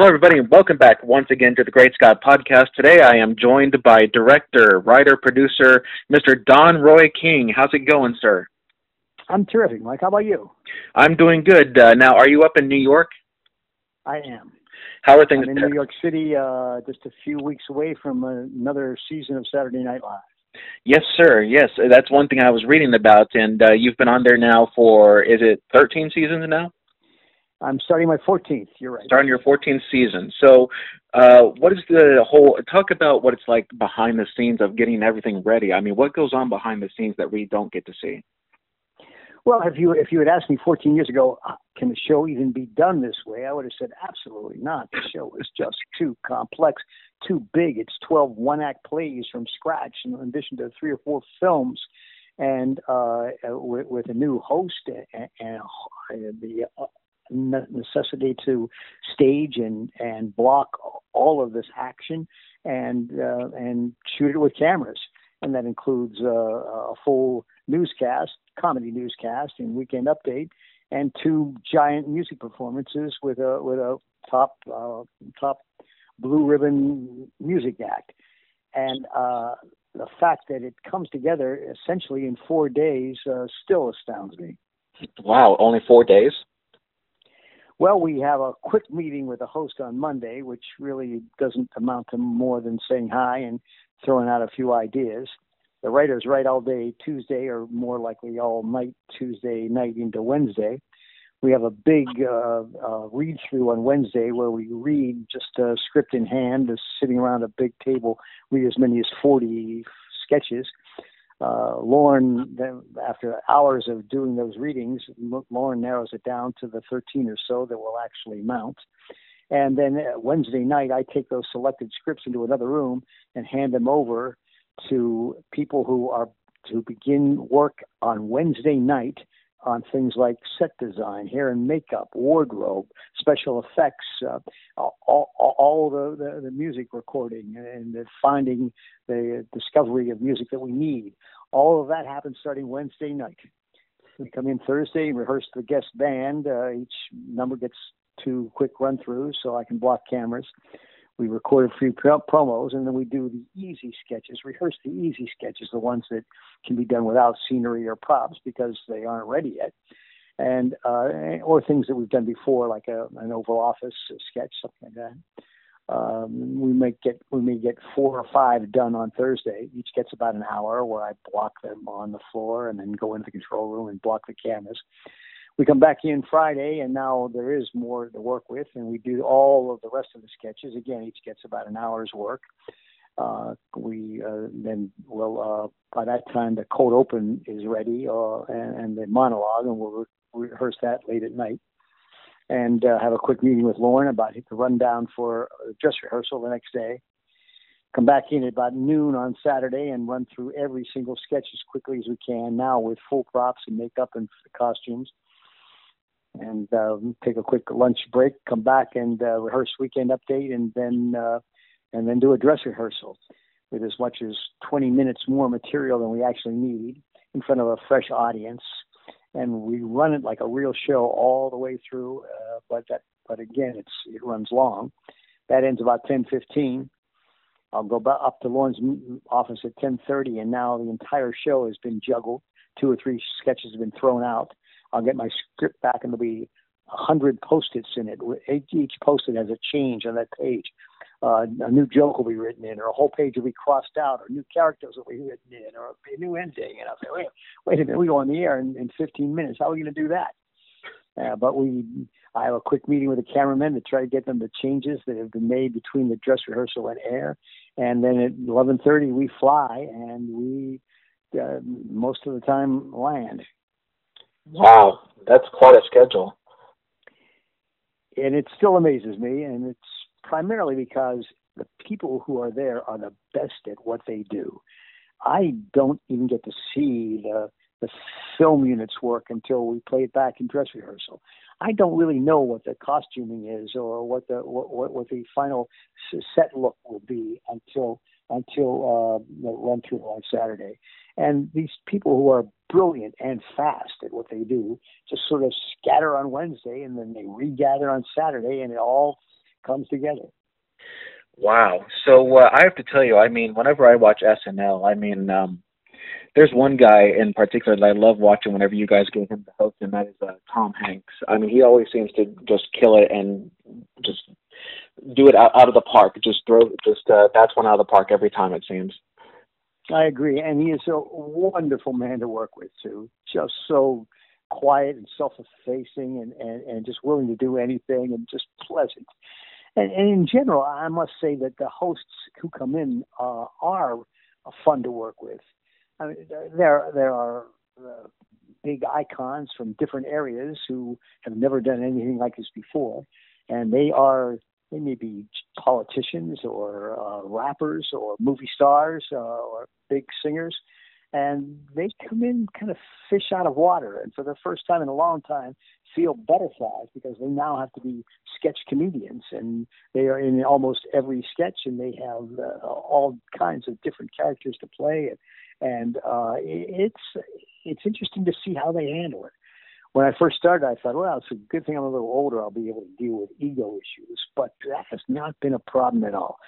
Hello, everybody, and welcome back once again to the Great Scott Podcast. Today I am joined by director, writer, producer, Mr. Don Roy King. How's it going, sir? I'm terrific, Mike. How about you? I'm doing good. Uh, now, are you up in New York? I am. How are things I'm in there? New York City, uh, just a few weeks away from another season of Saturday Night Live. Yes, sir. Yes, that's one thing I was reading about, and uh, you've been on there now for is it 13 seasons now? I'm starting my 14th. You're right. Starting your 14th season. So, uh, what is the whole? Talk about what it's like behind the scenes of getting everything ready. I mean, what goes on behind the scenes that we don't get to see? Well, if you if you had asked me 14 years ago, uh, can the show even be done this way? I would have said absolutely not. The show is just too complex, too big. It's 12 one-act plays from scratch, in addition to three or four films, and uh, with, with a new host and, and the uh, necessity to stage and and block all of this action and uh, and shoot it with cameras, and that includes uh, a full newscast, comedy newscast, and weekend update, and two giant music performances with a with a top uh, top blue ribbon music act, and uh, the fact that it comes together essentially in four days uh, still astounds me. Wow, only four days. Well, we have a quick meeting with the host on Monday, which really doesn't amount to more than saying hi and throwing out a few ideas. The writers write all day Tuesday, or more likely all night Tuesday night into Wednesday. We have a big uh, uh, read through on Wednesday where we read just a script in hand, just sitting around a big table, read as many as 40 sketches uh, Lorne, then after hours of doing those readings, Lorne narrows it down to the 13 or so that will actually mount. And then uh, Wednesday night, I take those selected scripts into another room and hand them over to people who are to begin work on Wednesday night on things like set design, hair and makeup, wardrobe, special effects, uh, all, all the, the, the, music recording and the finding the discovery of music that we need. All of that happens starting Wednesday night. We come in Thursday and rehearse the guest band. Uh, each number gets two quick run throughs so I can block cameras we record a few promos and then we do the easy sketches rehearse the easy sketches the ones that can be done without scenery or props because they aren't ready yet. And uh, or things that we've done before like a, an oval office sketch something like that. Um, we may get we may get four or five done on Thursday. Each gets about an hour, where I block them on the floor and then go into the control room and block the cameras we come back in Friday, and now there is more to work with, and we do all of the rest of the sketches. Again, each gets about an hour's work. Uh, we uh, then will uh, by that time the cold open is ready, uh, and, and the monologue, and we'll re- rehearse that late at night, and uh, have a quick meeting with Lorne about the rundown for dress rehearsal the next day. Come back in at about noon on Saturday and run through every single sketch as quickly as we can. Now with full props and makeup and costumes and uh, take a quick lunch break, come back and uh, rehearse weekend update, and then uh, and then do a dress rehearsal with as much as 20 minutes more material than we actually need in front of a fresh audience. And we run it like a real show all the way through, uh, but that but again it's it runs long. That ends about 10:15. I'll go up to Lorne's office at 10:30, and now the entire show has been juggled. Two or three sketches have been thrown out I'll get my script back and there'll be a hundred post-its in it. Each post-it has a change on that page. Uh, a new joke will be written in, or a whole page will be crossed out, or new characters will be written in, or a new ending. And I'll say, wait, wait a minute, we go on the air in, in 15 minutes. How are we going to do that? Uh, but we, I have a quick meeting with the cameramen to try to get them the changes that have been made between the dress rehearsal and air. And then at 11:30 we fly, and we uh, most of the time land. Wow, that's quite a schedule. And it still amazes me, and it's primarily because the people who are there are the best at what they do. I don't even get to see the the film units work until we play it back in dress rehearsal. I don't really know what the costuming is or what the what what the final set look will be until until uh, the run through on Saturday. And these people who are brilliant and fast at what they do just sort of scatter on Wednesday and then they regather on Saturday and it all comes together. Wow. So uh, I have to tell you, I mean, whenever I watch SNL, I mean, um, there's one guy in particular that I love watching whenever you guys get him to host, and that is uh, Tom Hanks. I mean, he always seems to just kill it and just do it out, out of the park. Just throw, just uh, that's one out of the park every time it seems. I agree, and he is a wonderful man to work with too. Just so quiet and self-effacing, and, and and just willing to do anything, and just pleasant. And, and in general, I must say that the hosts who come in uh, are fun to work with. I mean, there there are uh, big icons from different areas who have never done anything like this before, and they are they may be politicians or uh, rappers or movie stars uh, or big singers, and they come in kind of fish out of water, and for the first time in a long time, feel butterflies because they now have to be sketch comedians, and they are in almost every sketch, and they have uh, all kinds of different characters to play, and and uh, it's it's interesting to see how they handle it when I first started, I thought, well, it's a good thing I'm a little older. I'll be able to deal with ego issues. But that has not been a problem at all.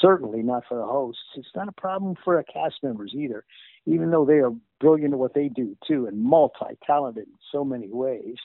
Certainly not for the hosts. It's not a problem for the cast members either, even though they are brilliant at what they do too and multi talented in so many ways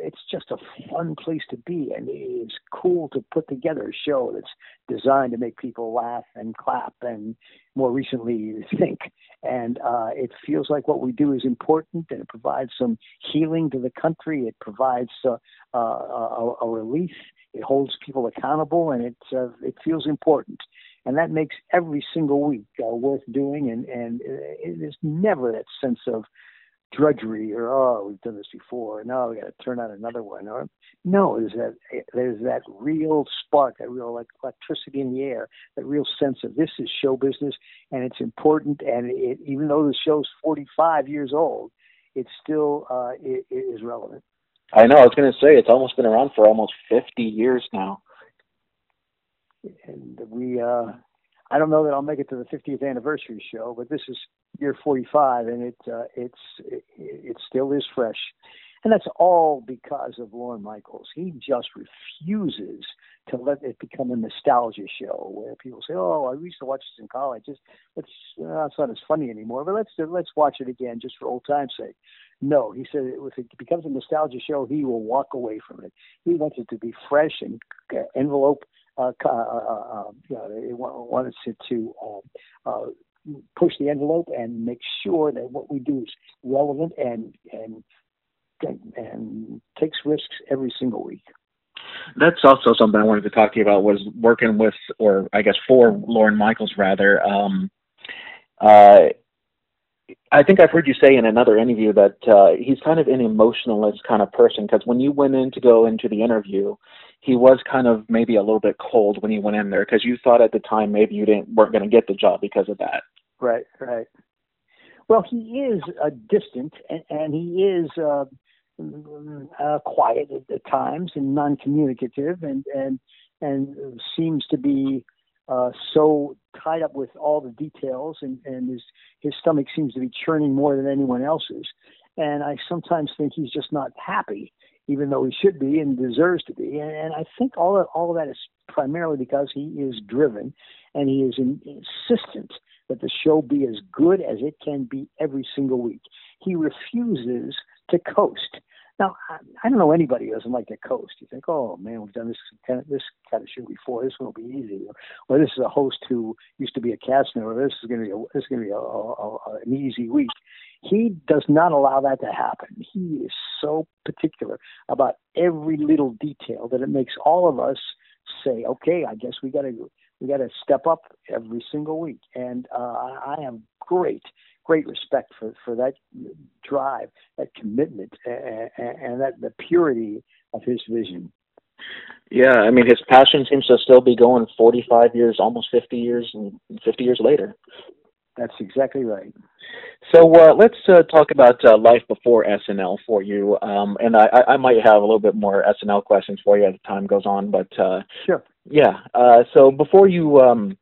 it's just a fun place to be and it's cool to put together a show that's designed to make people laugh and clap and more recently think. And uh, it feels like what we do is important and it provides some healing to the country. It provides uh, uh, a, a, relief. It holds people accountable and it uh, it feels important. And that makes every single week uh, worth doing and and it is never that sense of drudgery or oh we've done this before now we got to turn on another one or no there's that there's that real spark that real like electricity in the air that real sense of this is show business and it's important and it, even though the show's 45 years old it still uh, it, it is relevant. I know i was going to say it's almost been around for almost 50 years now. And we uh I don't know that I'll make it to the 50th anniversary show, but this is year 45, and it uh, it's it, it still is fresh, and that's all because of Lorne Michaels. He just refuses to let it become a nostalgia show where people say, "Oh, I used to watch this in college. Just let's uh, it's not as funny anymore, but let's let's watch it again just for old time's sake." No, he said if it becomes a nostalgia show, he will walk away from it. He wants it to be fresh and uh, envelope uh, uh, uh, it wanted to um, uh, push the envelope and make sure that what we do is relevant and and and takes risks every single week. That's also something I wanted to talk to you about was working with, or I guess for Lorne Michaels rather. Um, uh, I think I've heard you say in another interview that uh, he's kind of an emotionalist kind of person because when you went in to go into the interview, he was kind of maybe a little bit cold when he went in there because you thought at the time maybe you didn't weren't going to get the job because of that. Right, right. Well, he is uh, distant and, and he is uh, uh, quiet at, at times and non-communicative and and and seems to be uh, so tied up with all the details and, and his his stomach seems to be churning more than anyone else's. And I sometimes think he's just not happy even though he should be and deserves to be. And, and I think all of, all of that is primarily because he is driven and he is in, insistent that the show be as good as it can be every single week. He refuses to coast. Now, I, I don't know anybody who doesn't like to coast. You think, oh man, we've done this kind of, this kind of show before. This one will be easy. Or, this is a host who used to be a cast member. This is going to be a, this is going to be a, a, a, an easy week. He does not allow that to happen. He is so particular about every little detail that it makes all of us say, okay, I guess we got to we got to step up every single week. And uh, I have great, great respect for, for that drive, that commitment, and, and that the purity of his vision. Yeah, I mean, his passion seems to still be going 45 years, almost 50 years, and 50 years later. That's exactly right. So uh, let's uh, talk about uh, life before SNL for you, um, and I, I, might have a little bit more SNL questions for you as time goes on. But uh, sure, yeah. Uh, so before you um,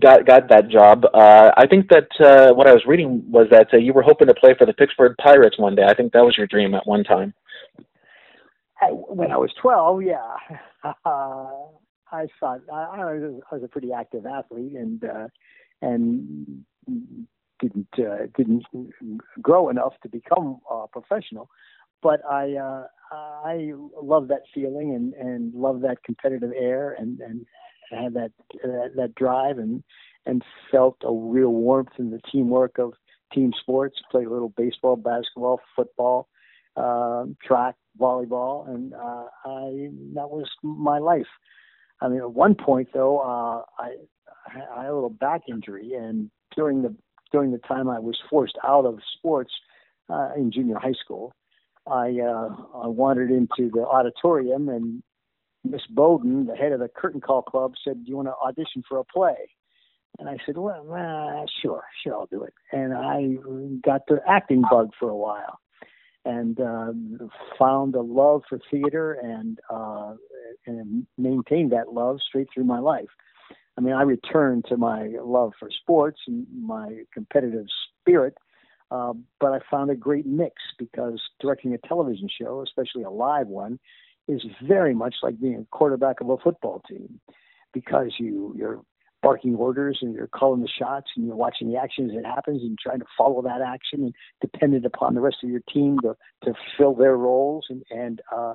got got that job, uh, I think that what I was reading was that you were hoping to play for the Pittsburgh Pirates one day. I think that was your dream at one time. I, when I was 12, yeah, uh, I thought I, I, was, I was a pretty active athlete and uh, and didn't uh, didn't grow enough to become a professional. But I uh, I love that feeling and and love that competitive air and and had that that, that drive and and felt a real warmth in the teamwork of team sports. Played a little baseball, basketball, football, uh, track, volleyball, and uh, I that was my life. I mean, at one point though, uh, I I had a little back injury, and during the during the time I was forced out of sports uh, in junior high school, I uh, I wandered into the auditorium, and Miss Bowden, the head of the curtain call club, said, "Do you want to audition for a play?" And I said, "Well, uh, sure, sure, I'll do it." And I got the acting bug for a while and uh, found a love for theater and uh, and maintained that love straight through my life. I mean, I returned to my love for sports and my competitive spirit, uh, but I found a great mix because directing a television show, especially a live one, is very much like being a quarterback of a football team because you you're barking orders and you're calling the shots and you're watching the action as it happens and trying to follow that action and dependent upon the rest of your team to to fill their roles and and uh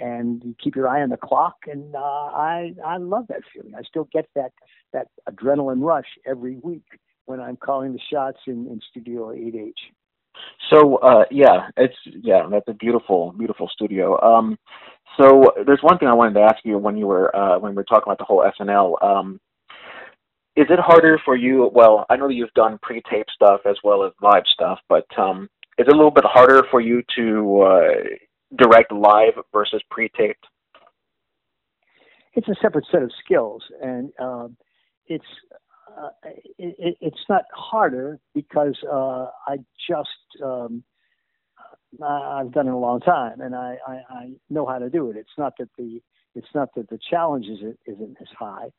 and you keep your eye on the clock and uh I I love that feeling. I still get that that adrenaline rush every week when I'm calling the shots in, in Studio 8H. So uh yeah, it's yeah, that's a beautiful beautiful studio. Um so there's one thing I wanted to ask you when you were uh when we were talking about the whole SNL um is it harder for you? Well, I know that you've done pre-tape stuff as well as live stuff, but um, is it a little bit harder for you to uh, direct live versus pre-taped? It's a separate set of skills, and uh, it's uh, it, it's not harder because uh, I just um, I've done it a long time, and I, I, I know how to do it. It's not that the it's not that the challenge isn't, isn't as high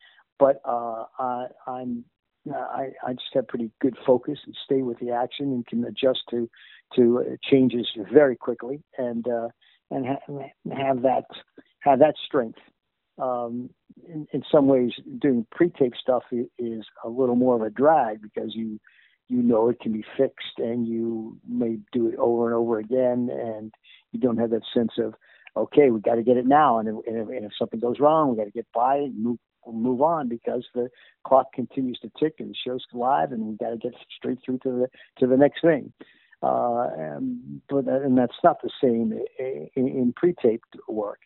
but uh, I, I'm I, I just have pretty good focus and stay with the action and can adjust to to changes very quickly and uh, and ha- have that have that strength. Um, in, in some ways, doing pre-tape stuff is a little more of a drag because you you know it can be fixed and you may do it over and over again and you don't have that sense of okay we got to get it now and if, and if, something goes wrong we got to get by it move move on because the clock continues to tick and the show's live and we got to get straight through to the to the next thing. Uh, and, but and that's not the same in, in pre-taped work.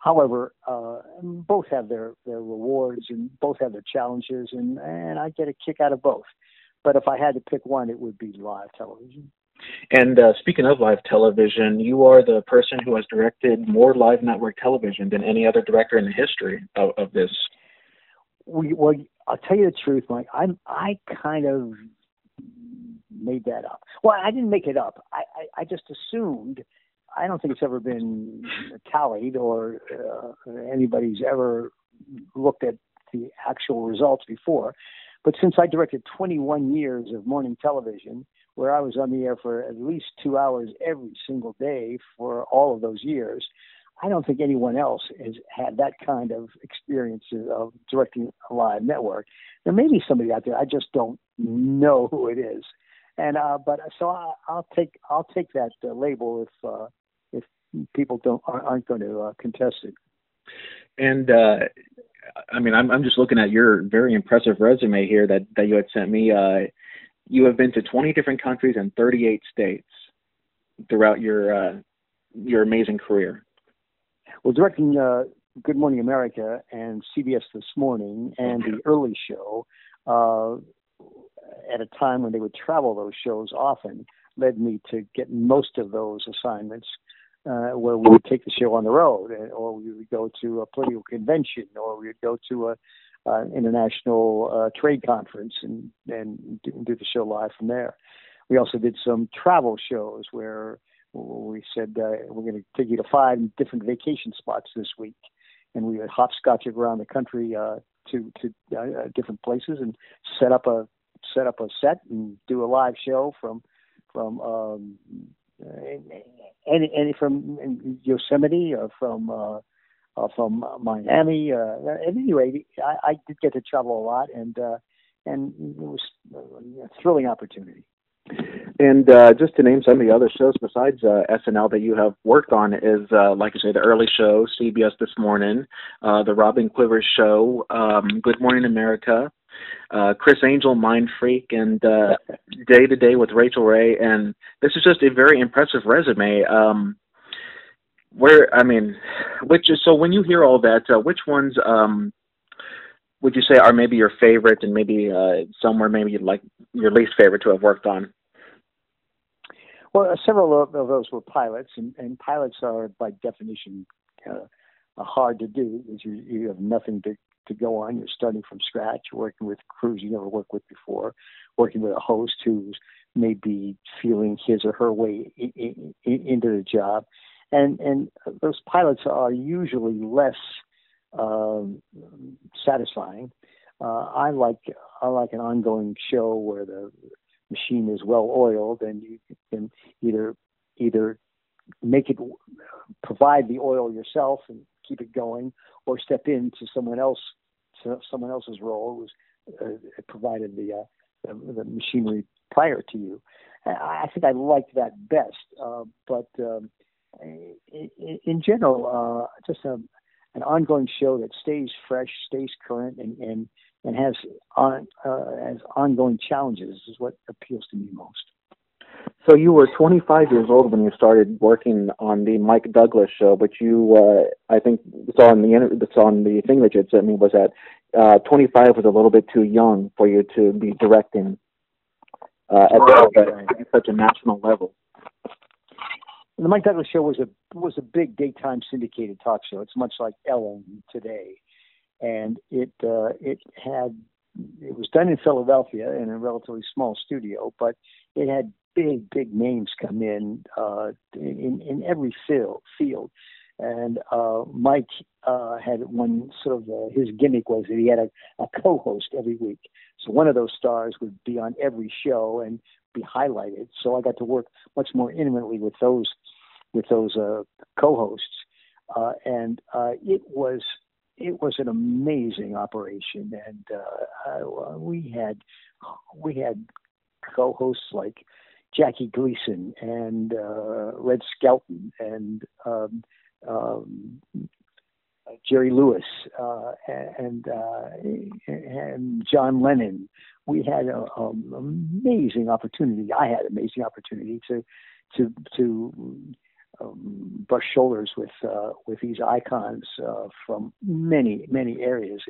However, uh, both have their their rewards and both have their challenges, and and I get a kick out of both. But if I had to pick one, it would be live television. And uh, speaking of live television, you are the person who has directed more live network television than any other director in the history of, of this we well, I'll tell you the truth, Mike. I'm I kind of made that up. Well, I didn't make it up. I I, I just assumed. I don't think it's ever been tallied or uh, anybody's ever looked at the actual results before. But since I directed 21 years of morning television, where I was on the air for at least two hours every single day for all of those years, I don't think anyone else has had that kind of experience of directing a live network. There may be somebody out there. I just don't know who it is. And uh, but so I, will take I'll take that uh, label if uh, if people don't aren't going to uh, contest it. And uh, I mean, I'm I'm just looking at your very impressive resume here that that you had sent me. Uh, you have been to 20 different countries and 38 states throughout your your amazing career. Well, directing uh, Good Morning America and CBS This Morning and the early show uh, at a time when they would travel those shows often led me to get most of those assignments uh, where we would take the show on the road, or we would go to a political convention, or we would go to a uh, international uh, trade conference and and do, do the show live from there. We also did some travel shows where we said uh, we're going to take you to five different vacation spots this week, and we would hopscotch around the country uh, to to uh, uh, different places and set up a set up a set and do a live show from from um, any any from Yosemite or from uh, uh, from Miami. Uh, at any rate, I, I did get to travel a lot, and uh, and it was a thrilling opportunity. And uh, just to name some of the other shows besides uh, SNL that you have worked on is, uh, like I say, the early show, CBS This Morning, uh, the Robin Quivers Show, um, Good Morning America, uh, Criss Angel, Mind Freak, and uh, Day to Day with Rachael Ray. And this is just a very impressive resume. Um, where I mean, which is so when you hear all that, uh, which ones um, would you say are maybe your favorite, and maybe uh, somewhere maybe you'd like your least favorite to have worked on? Well, uh, several of, those were pilots, and, and pilots are by definition uh, hard to do because you, you have nothing to, to go on. You're starting from scratch. You're working with crews you never worked with before, working with a host who's maybe feeling his or her way in, in, in, into the job and and those pilots are usually less um, satisfying. Uh, I like I like an ongoing show where the machine is well oiled and you can either either make it provide the oil yourself and keep it going, or step into someone else someone else's role who's uh, provided the, uh, the, the machinery prior to you. I, I think I liked that best, uh, but um, in general, uh, just a, an ongoing show that stays fresh, stays current, and and, and has on uh, has ongoing challenges is what appeals to me most. So you were 25 years old when you started working on the Mike Douglas show, but you, uh, I think, saw on the it's on the thing that you had sent me was that uh, 25 was a little bit too young for you to be directing uh, at, right. at such a national level the Mike Douglas show was a was a big daytime syndicated talk show. It's much like Ellen today, and it uh, it had it was done in Philadelphia in a relatively small studio, but it had big big names come in uh, in in every field field. And uh, Mike uh, had one sort of uh, his gimmick was that he had a, a co-host every week. So one of those stars would be on every show and be highlighted. So I got to work much more intimately with those with those uh, co-hosts, uh, and uh, it was it was an amazing operation, and uh, we had we had co-hosts like Jackie Gleason and uh, Red Skelton and um, um, Jerry Lewis uh, and uh, and John Lennon. We had an amazing opportunity. I had an amazing opportunity to to to um, brush shoulders with uh, with these icons uh, from many many areas.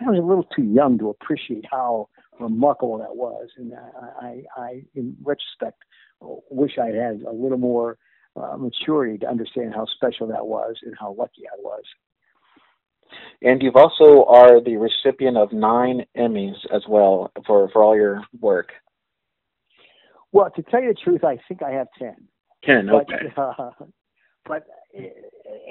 I was a little too young to appreciate how remarkable that was, and I, I, I in retrospect, wish I'd had a little more uh, maturity to understand how special that was and how lucky I was. And you've also are the recipient of nine Emmys as well for, for all your work. Well, to tell you the truth, I think I have ten. Okay. But, uh, but uh,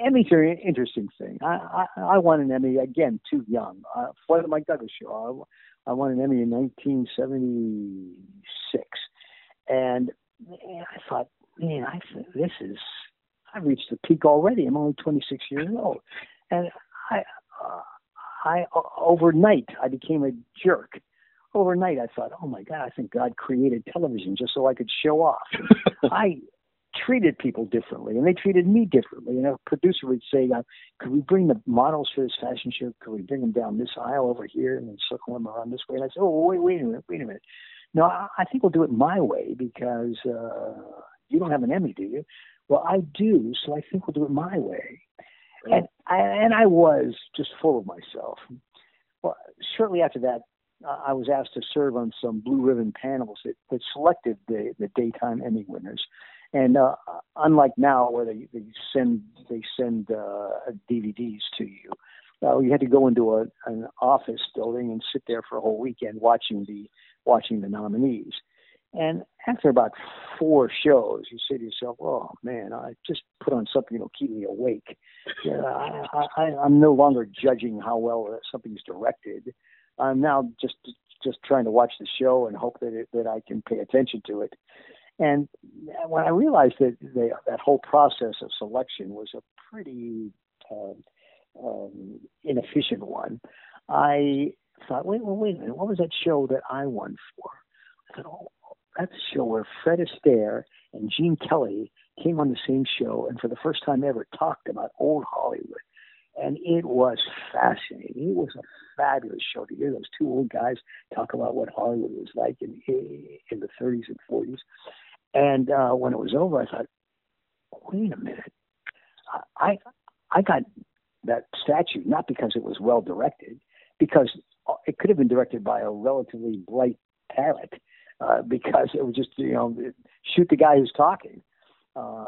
Emmys are an interesting thing. I, I, I won an Emmy again, too young, uh, for the Mike Douglas show. I, I won an Emmy in 1976, and, and I thought, man, I this is I've reached the peak already. I'm only 26 years old, and I, uh, I overnight I became a jerk. Overnight, I thought, oh my God, I think God created television just so I could show off. I treated people differently and they treated me differently. And a producer would say, uh, could we bring the models for this fashion show? Could we bring them down this aisle over here and then circle them around this way? And I said, oh, wait, wait a minute, wait a minute. No, I, think we'll do it my way because uh, you don't have an Emmy, do you? Well, I do, so I think we'll do it my way. And I, and I was just full of myself. Well, shortly after that, I was asked to serve on some blue ribbon panels that, that selected the, the daytime Emmy winners. And uh, unlike now, where they, they send they send uh, DVDs to you, uh, you had to go into a, an office building and sit there for a whole weekend watching the watching the nominees. And after about four shows, you say to yourself, "Oh man, I just put on something that'll keep me awake." Yeah, I, I, I'm no longer judging how well something's directed. I'm now just just trying to watch the show and hope that it, that I can pay attention to it And when I realized that they, that whole process of selection was a pretty uh, um, inefficient one, I thought, wait, well, wait a minute, what was that show that I won for? I thought, oh, that's a show where Fred Astaire and Gene Kelly came on the same show and for the first time ever talked about old Hollywood. And it was fascinating. It was a fabulous show to hear those two old guys talk about what Hollywood was like in in the 30s and 40s. And uh, when it was over, I thought, wait a minute, I I got that statue not because it was well directed, because it could have been directed by a relatively bright parrot, uh, because it was just you know shoot the guy who's talking. Uh,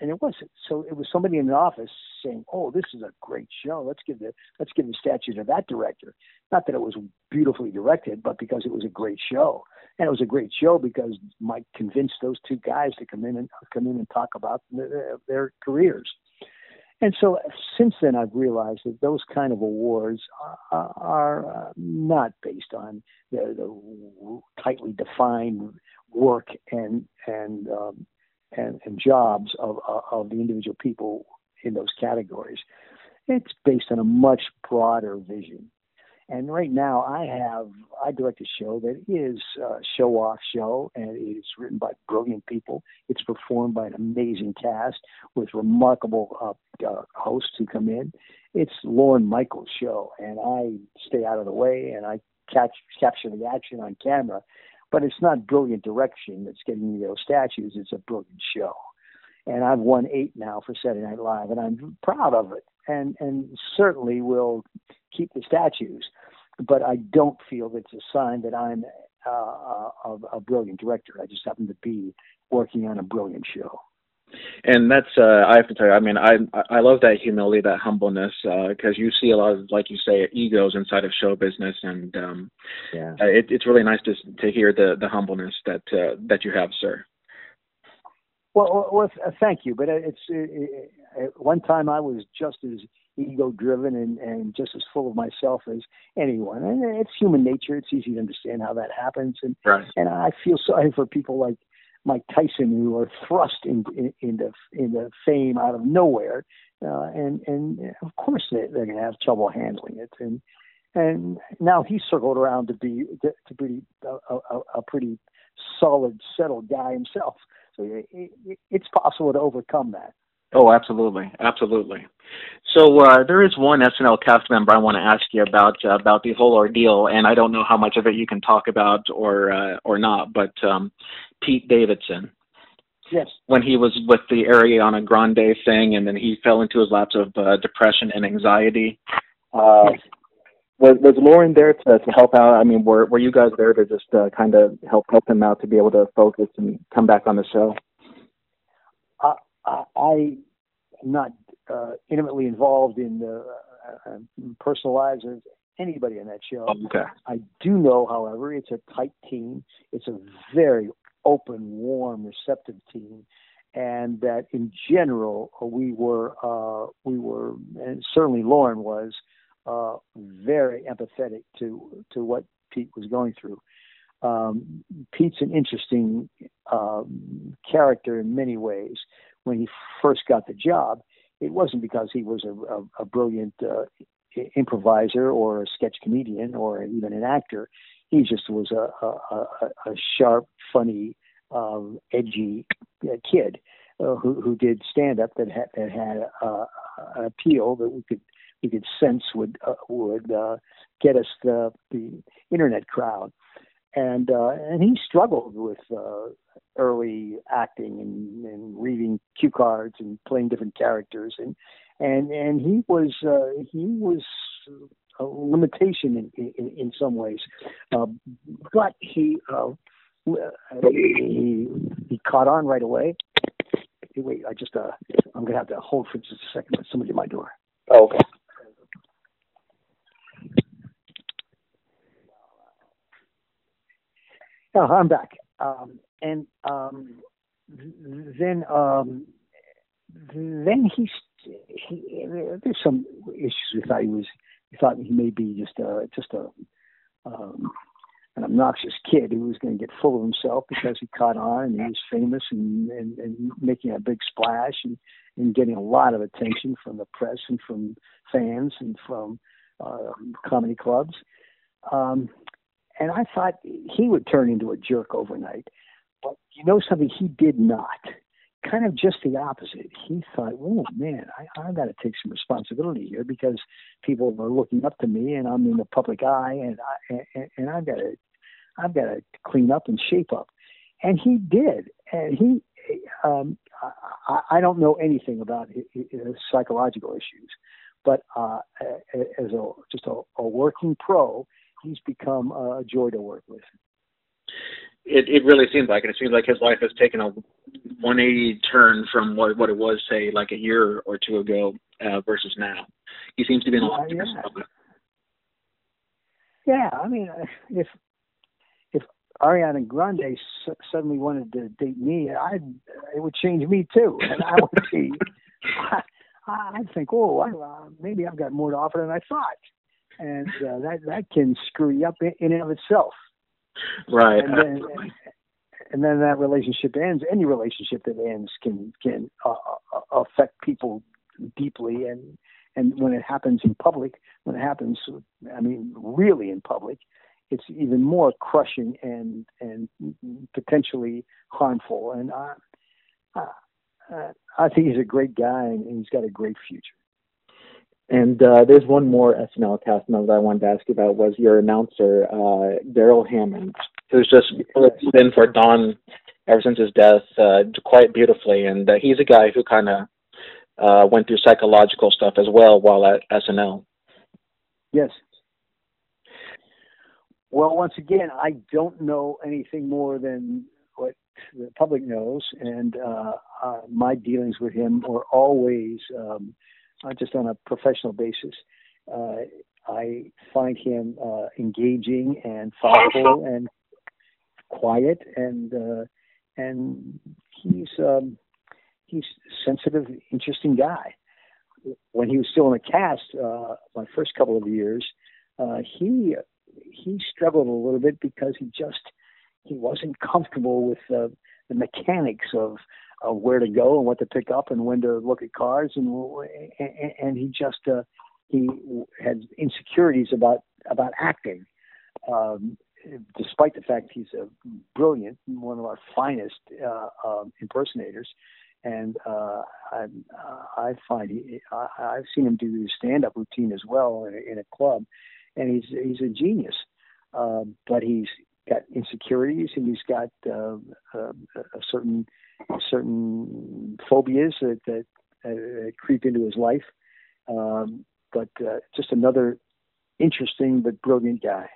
and it wasn't. So it was somebody in the office saying, "Oh, this is a great show. Let's give the let's give the statue to that director." Not that it was beautifully directed, but because it was a great show, and it was a great show because Mike convinced those two guys to come in and come in and talk about their, their careers. And so since then, I've realized that those kind of awards are, are uh, not based on the, the tightly defined work and and um, and, and jobs of, of the individual people in those categories. It's based on a much broader vision. And right now, I have I direct a show that is a show off show, and it is written by brilliant people. It's performed by an amazing cast with remarkable uh, uh, hosts who come in. It's Lorne Michaels' show, and I stay out of the way and I catch capture the action on camera but it's not brilliant direction that's getting me those statues. It's a brilliant show. And I've won eight now for Saturday Night Live, and I'm proud of it. And and certainly will keep the statues, but I don't feel it's a sign that I'm uh, a, a brilliant director. I just happen to be working on a brilliant show and that's uh i have to tell you i mean i i love that humility that humbleness because uh, you see a lot of like you say egos inside of show business and um yeah. uh, it, it's really nice to to hear the the humbleness that uh, that you have sir. Well, well uh, thank you but it's it, at one time i was just as ego driven and and just as full of myself as anyone and it's human nature. It's easy to understand how that happens and right. and i feel sorry for people like Mike Tyson who are thrust in, in, into into fame out of nowhere, uh, and and of course they, they're going to have trouble handling it. And and now he's circled around to be to, to be a, a, a pretty solid, settled guy himself. So it, it, it's possible to overcome that. Oh, absolutely, absolutely. So uh, there is one SNL cast member I want to ask you about uh, about the whole ordeal, and I don't know how much of it you can talk about or uh, or not, but um, Pete Davidson. Yes. When he was with the Ariana Grande thing, and then he fell into his laps of uh, depression and anxiety. Uh, yes. Was was Lorne there to, to help out? I mean, were were you guys there to just uh, kind of help help him out to be able to focus and come back on the show? Uh, I am not uh, intimately involved in the uh, uh, personal lives of anybody in that show. Okay. I do know, however, it's a tight team. It's a very open, warm, receptive team, and that in general we were uh, we were, and certainly Lorne was uh, very empathetic to to what Pete was going through. Um, Pete's an interesting um, character in many ways. When he first got the job, it wasn't because he was a, a, a brilliant uh, improviser or a sketch comedian or even an actor. He just was a, a, a sharp, funny, um, edgy uh, kid uh, who, who did stand up that had, that had uh, an appeal that we could we could sense would uh, would uh, get us the the internet crowd, and uh, and he struggled with uh, early acting and, and reading cue cards and playing different characters. And and and he was uh, he was a limitation in in, in some ways, uh, but he uh, he he caught on right away. Hey, wait, I just uh, I'm gonna have to hold for just a second. There's somebody at my door. Oh, okay. Oh, I'm back. Um, and um, then um, then he he, there's some issues. with thought he was, thought he may be just a just a um, an obnoxious kid who was going to get full of himself because he caught on and he was famous and, and, and making a big splash and, and getting a lot of attention from the press and from fans and from uh, comedy clubs. Um, and I thought he would turn into a jerk overnight. But you know something? He did not. Kind of just the opposite. He thought, oh man, I, I've got to take some responsibility here because people are looking up to me and I'm in the public eye and I, and, and I've got to I've got to clean up and shape up. And he did. And he, um, I, I don't know anything about his, his psychological issues, but uh, as a just a, a working pro, he's become a joy to work with. It it really seems like it. It seems like his life has taken a 180 turn from what what it was, say, like a year or two ago uh, versus now. He seems to be in a lot of yeah. yeah, I mean, if if Ariana Grande suddenly wanted to date me, I it would change me too, and I would be. I, I'd think, oh, I, uh, maybe I've got more to offer than I thought, and uh, that that can screw you up in, in and of itself. Right. And then, and then that relationship ends. Any relationship that ends can can uh, uh, affect people deeply, and and when it happens in public, when it happens, I mean, really in public, it's even more crushing and and potentially harmful. And I, I, I think he's a great guy and he's got a great future. And uh, there's one more SNL cast member that I wanted to ask you about was your announcer, uh, Darrell Hammond, who's just been for Don ever since his death uh, quite beautifully. And uh, he's a guy who kind of uh, went through psychological stuff as well while at SNL. Yes, well, once again, I don't know anything more than what the public knows, and uh, uh, my dealings with him were always um, just on a professional basis. Uh, I find him uh, engaging and thoughtful and quiet, and uh, and he's um, he's sensitive, interesting guy. When he was still in the cast, uh, my first couple of years, uh, he he struggled a little bit because he just he wasn't comfortable with uh, the mechanics of of where to go and what to pick up and when to look at cars. And and, he just uh, he had insecurities about about acting um, despite the fact he's a brilliant one of our finest uh, uh, impersonators. And uh, I, I find he, I, I've seen him do his stand-up routine as well in a, in a club, and he's he's a genius. Uh, but he's got insecurities and he's got uh, uh, a certain certain phobias that that uh, creep into his life. Um, but uh, just another interesting but brilliant guy.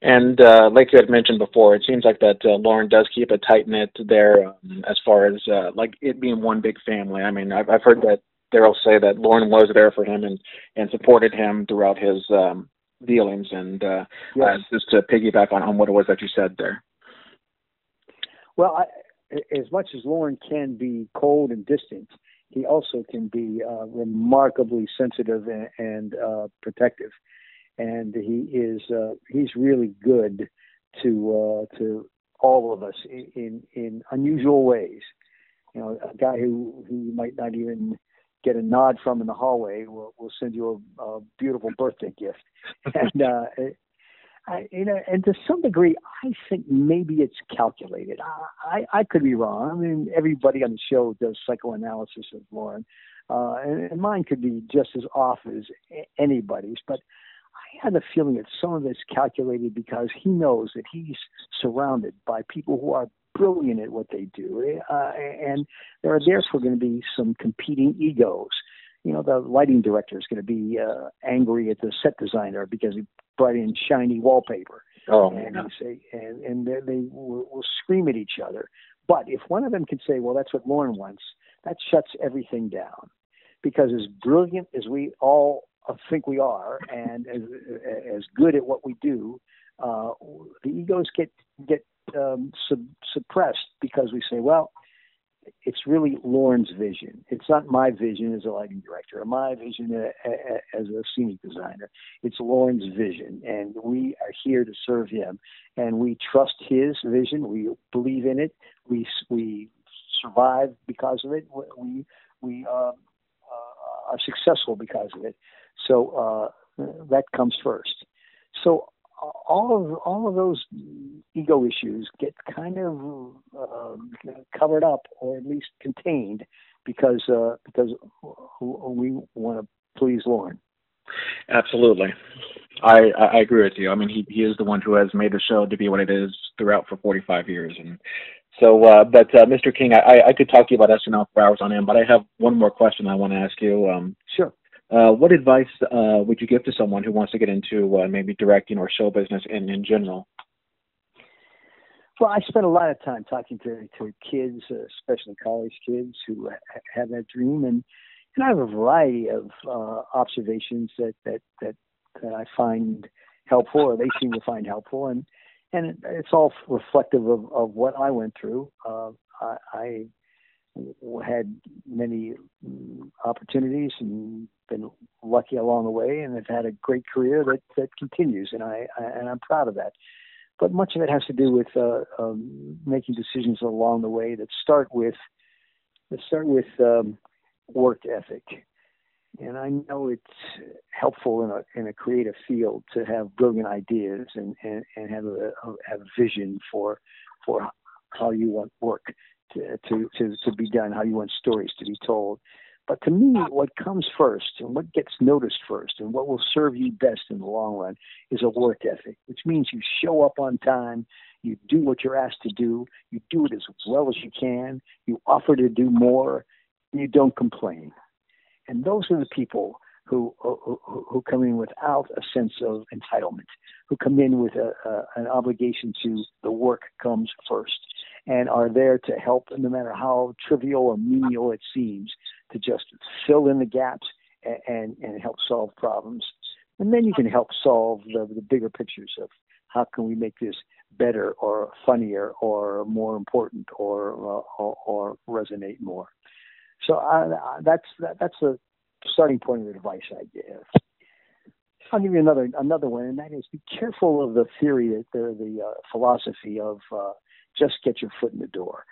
And uh, like you had mentioned before, it seems like that uh, Lorne does keep a tight knit there, um, as far as uh, like it being one big family. I mean, I've, I've heard that Darrell say that Lorne was there for him and and supported him throughout his um, dealings. And uh, yes. uh, just to piggyback on, on what it was that you said there. Well, I, as much as Lorne can be cold and distant, he also can be uh, remarkably sensitive and, and uh, protective, and he is uh, he's really good to uh, to all of us in, in, in unusual ways. You know, a guy who who might not even get a nod from in the hallway, we'll, we'll send you a, a beautiful birthday gift. and, uh, I, you know, and to some degree, I think maybe it's calculated. I, I, I could be wrong. I mean, everybody on the show does psychoanalysis of Lorne, uh, and, and mine could be just as off as anybody's. But I had the feeling that some of it's calculated because he knows that he's surrounded by people who are brilliant at what they do, uh, and there are therefore going to be some competing egos. You know, the lighting director is going to be uh, angry at the set designer because he brought in shiny wallpaper. Oh, and yeah. say, and and they, they will, will scream at each other. But if one of them can say, "Well, that's what Lorne wants," that shuts everything down. Because as brilliant as we all think we are, and as as good at what we do, uh, the egos get get um, sub- suppressed because we say, well, it's really Lorne's vision. It's not my vision as a lighting director or my vision as a scenic designer. It's Lorne's vision, and we are here to serve him. And we trust his vision. We believe in it. We we survive because of it. We we uh, uh, are successful because of it. So uh, that comes first. So all of all of those ego issues get kind of uh, covered up or at least contained because uh, because we want to please Lorne. Absolutely, I, I agree with you. I mean, he he is the one who has made the show to be what it is throughout for 45 years, and so. Uh, but uh, Mr. King, I I could talk to you about SNL for hours on end, but I have one more question I want to ask you. Um, sure. Uh, what advice uh, would you give to someone who wants to get into uh, maybe directing or show business in, in general? Well, I spend a lot of time talking to, to kids, uh, especially college kids who ha- have that dream, and and I have a variety of uh, observations that, that that that I find helpful, or they seem to find helpful, and and it's all reflective of, of what I went through. Uh, I, I had many mm, opportunities and been lucky along the way and have had a great career that that continues and I, I and I'm proud of that. But much of it has to do with uh, um, making decisions along the way that start with that start with um, work ethic. And I know it's helpful in a in a creative field to have brilliant ideas and and, and have a have a vision for for how you want work to, to, to, be done, how you want stories to be told. But to me, what comes first and what gets noticed first and what will serve you best in the long run is a work ethic, which means you show up on time, you do what you're asked to do, you do it as well as you can, you offer to do more, and you don't complain. And those are the people who, who, who come in without a sense of entitlement, who come in with a, a, an obligation to the work comes first and are there to help, no matter how trivial or menial it seems, to just fill in the gaps and, and, and help solve problems. And then you can help solve the, the bigger pictures of how can we make this better or funnier or more important or uh, or, or, resonate more. So I, that's that, that's a starting point of the advice I give. I'll give you another another one, and that is be careful of the theory that the the uh, philosophy of uh, just get your foot in the door.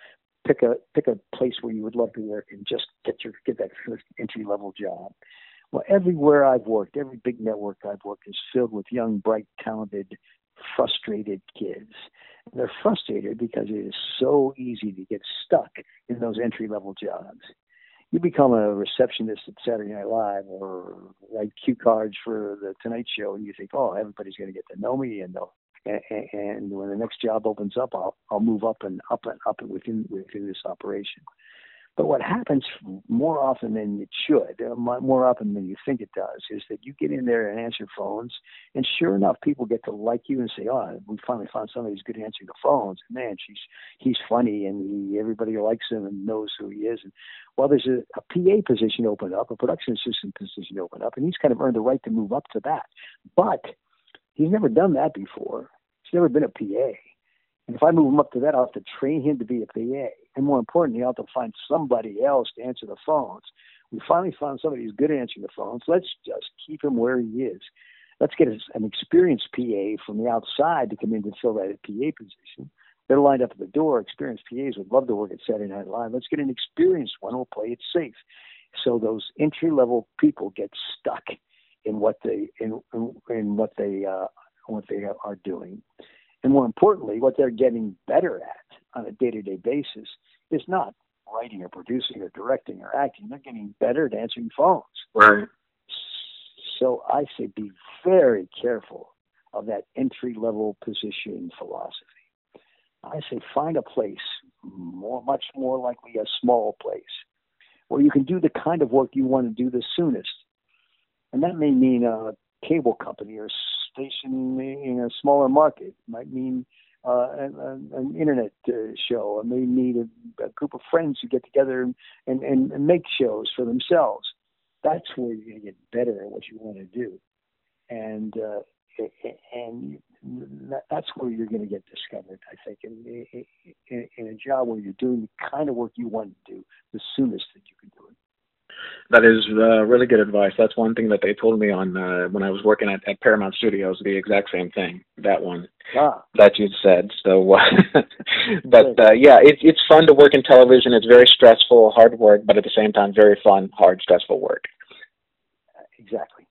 Pick a pick a place where you would love to work and just get your get that first entry level job. Well, everywhere I've worked, every big network I've worked is filled with young, bright, talented, frustrated kids. And they're frustrated because it is so easy to get stuck in those entry level jobs. You become a receptionist at Saturday Night Live or write cue cards for the Tonight Show, and you think, oh, everybody's going to get to know me and they'll and, when the next job opens up, I'll I'll move up and up and up and within within this operation. But what happens more often than it should, uh, more often than you think it does, is that you get in there and answer phones, and sure enough, people get to like you and say, "Oh, we finally found somebody who's good at answering the phones." And man, she's he's funny, and he, everybody likes him and knows who he is. And well, there's a, a PA position open up, a production assistant position open up, and he's kind of earned the right to move up to that. But he's never done that before. He's never been a PA. And if I move him up to that, I'll have to train him to be a PA. And more importantly, I'll have to find somebody else to answer the phones. We finally found somebody who's good at answering the phones. Let's just keep him where he is. Let's get an experienced PA from the outside to come in to fill that PA position. They're lined up at the door. Experienced PAs would love to work at Saturday Night Live. Let's get an experienced one who'll play it safe. So those entry level people get stuck in what they in in what they uh, what they are doing, and more importantly, what they're getting better at on a day-to-day basis is not writing or producing or directing or acting. They're getting better at answering phones. Right. So I say be very careful of that entry-level position philosophy. I say find a place, more, much more likely a small place, where you can do the kind of work you want to do the soonest and that may mean a cable company or station in a smaller market. It might mean uh, an, an, internet uh, show. It may need a, a, group of friends who get together and, and, and make shows for themselves. That's where you're going to get better at what you want to do. And uh, and that's where you're going to get discovered. I think in, in, in a job where you're doing the kind of work you want to do, the soonest that you can do it. That is uh, really good advice. That's one thing that they told me on uh, when I was working at, at Paramount Studios. The exact same thing. That one ah. that you said. So, uh, but uh, yeah, it's it's fun to work in television. It's very stressful, hard work, but at the same time, very fun, hard, stressful work. Exactly.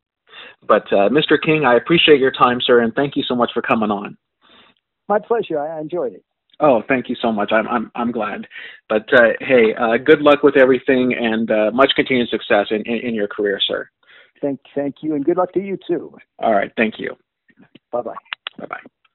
But uh, Mr. King, I appreciate your time, sir, and thank you so much for coming on. My pleasure. I enjoyed it. Oh, thank you so much. I'm I'm I'm glad. But uh, hey, uh, good luck with everything, and uh, much continued success in, in, in your career, sir. Thank thank you, and good luck to you too. All right. Thank you. Bye bye. Bye bye.